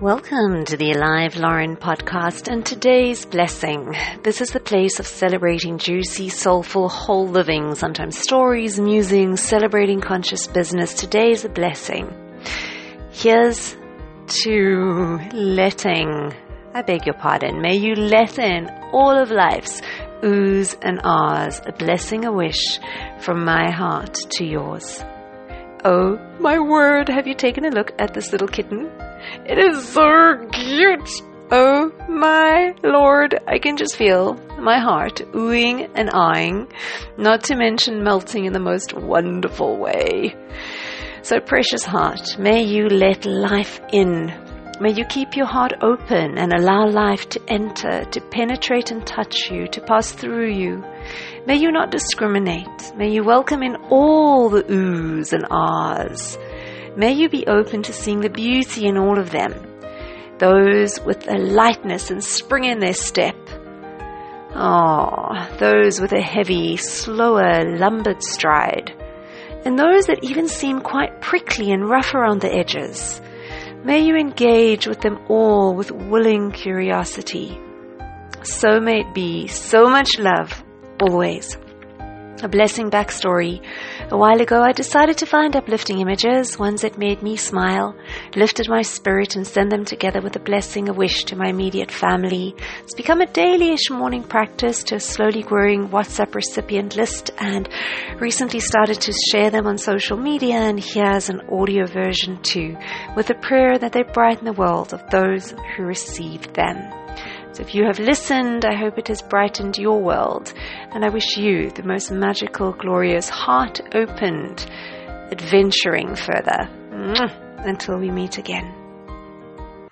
Welcome to the Alive Lauren podcast and today's blessing. This is the place of celebrating juicy, soulful, whole living, sometimes stories, musings, celebrating conscious business. Today's a blessing. Here's to letting, I beg your pardon, may you let in all of life's oohs and ahs, a blessing, a wish from my heart to yours. Oh my word, have you taken a look at this little kitten? It is so cute! Oh my lord, I can just feel my heart oohing and eyeing, not to mention melting in the most wonderful way. So, precious heart, may you let life in. May you keep your heart open and allow life to enter, to penetrate and touch you, to pass through you. May you not discriminate. May you welcome in all the oohs and ahs. May you be open to seeing the beauty in all of them. Those with a lightness and spring in their step. Ah, those with a heavy, slower, lumbered stride. And those that even seem quite prickly and rough around the edges. May you engage with them all with willing curiosity. So may it be. So much love, always. A blessing backstory. A while ago, I decided to find uplifting images, ones that made me smile, lifted my spirit, and send them together with a blessing, a wish to my immediate family. It's become a daily-ish morning practice to a slowly growing WhatsApp recipient list, and recently started to share them on social media. And here's an audio version too, with a prayer that they brighten the world of those who receive them. So if you have listened, I hope it has brightened your world, and I wish you the most magical, glorious, heart opened adventuring further. Until we meet again.